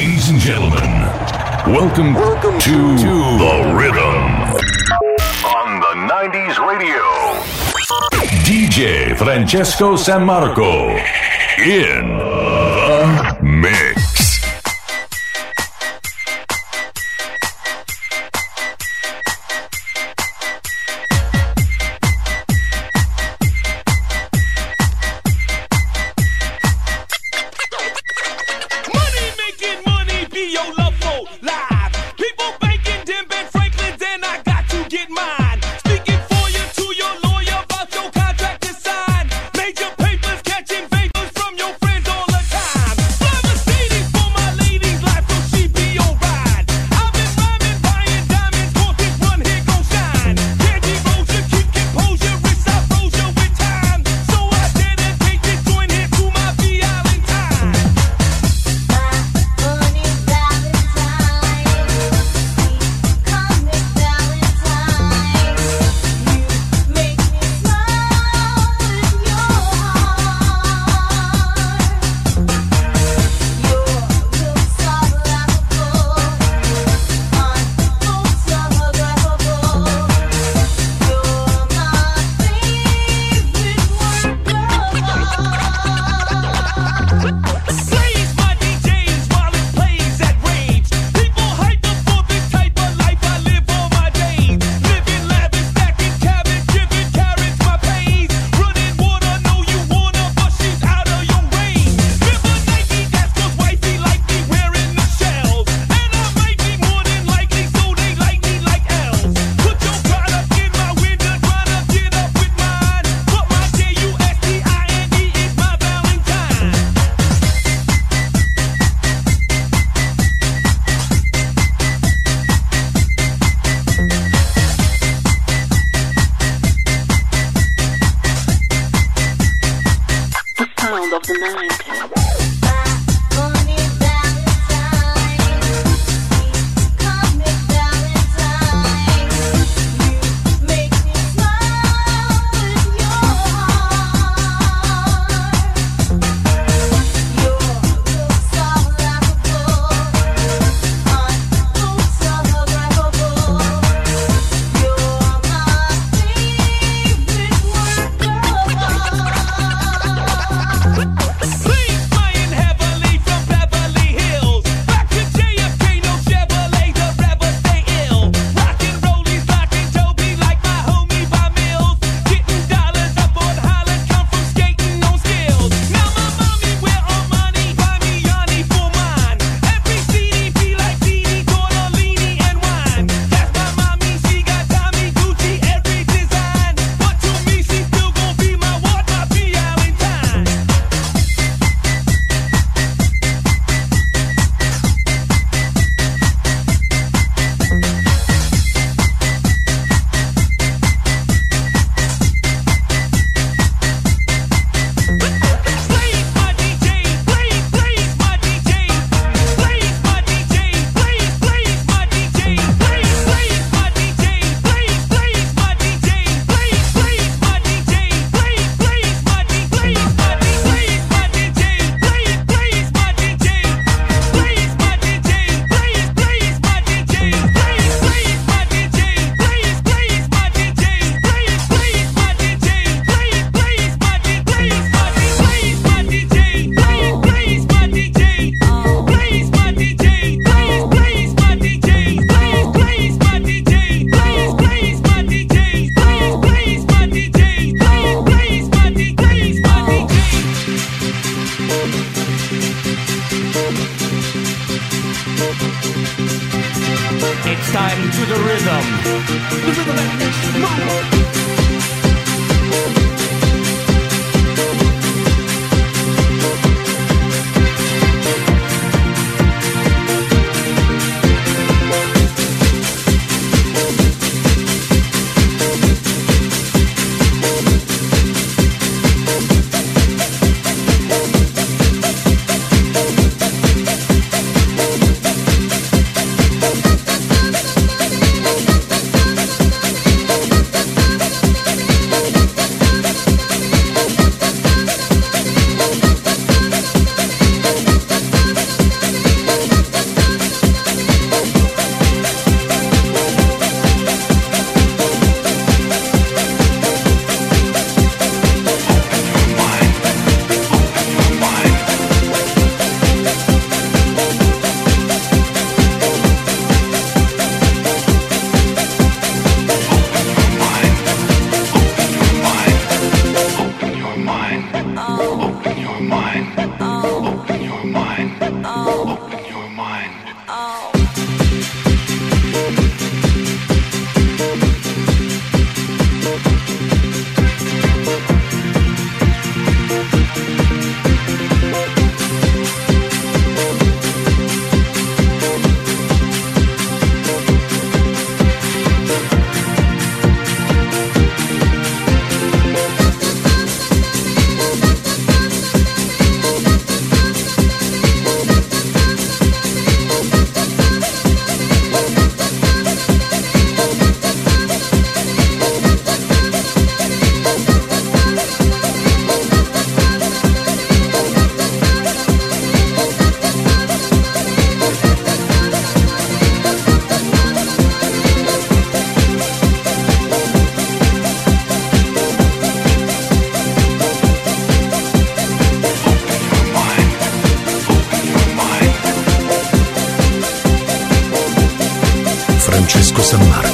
Ladies and gentlemen, welcome, welcome to, to The Rhythm on the 90s radio. DJ Francesco Sammarco in to the rhythm. The rhythm Sammarco.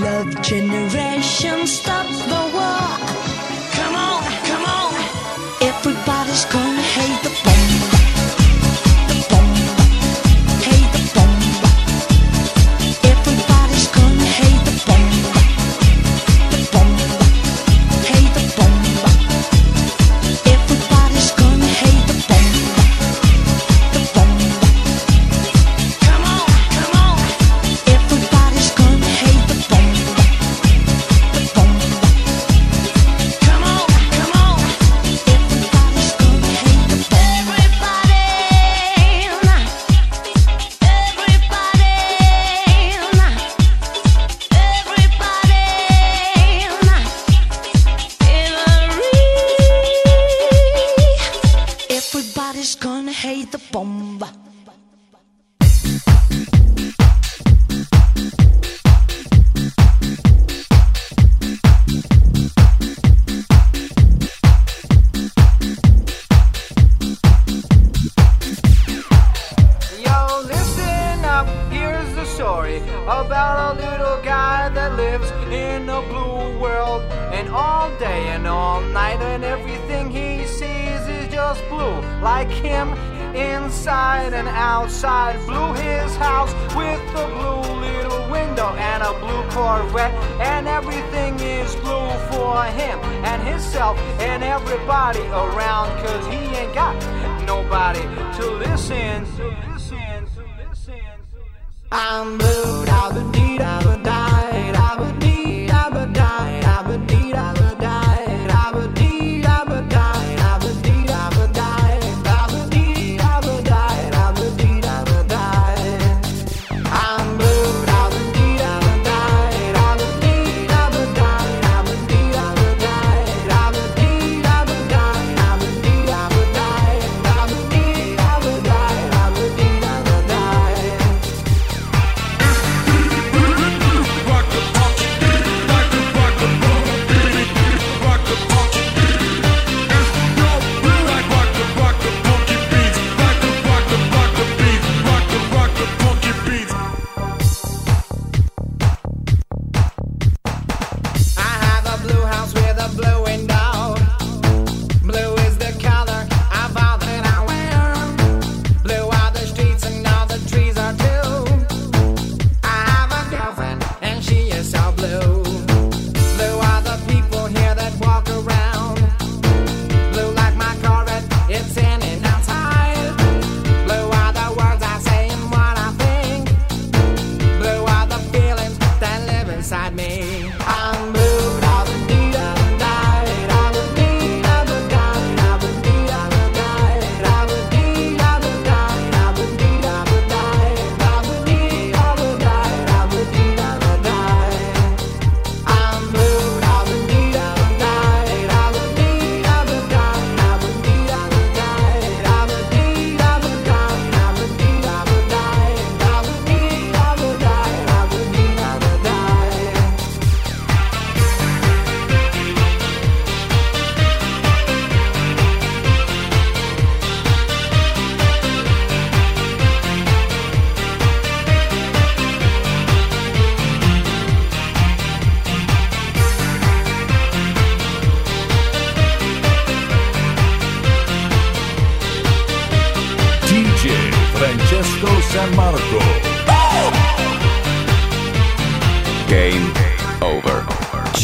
Love generation, stop the war. Come on, come on. Everybody's gonna hate the. Everybody's gonna hate the bomb. about a little guy that lives in a blue world and all day and all night and everything was blue, like him, inside and outside. Blue his house with the blue little window and a blue Corvette, and everything is blue for him and himself and everybody around, cause he ain't got nobody to listen. To listen, to listen, to listen. I'm blue, I would need, I would die, I would need.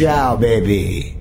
Ciao, baby.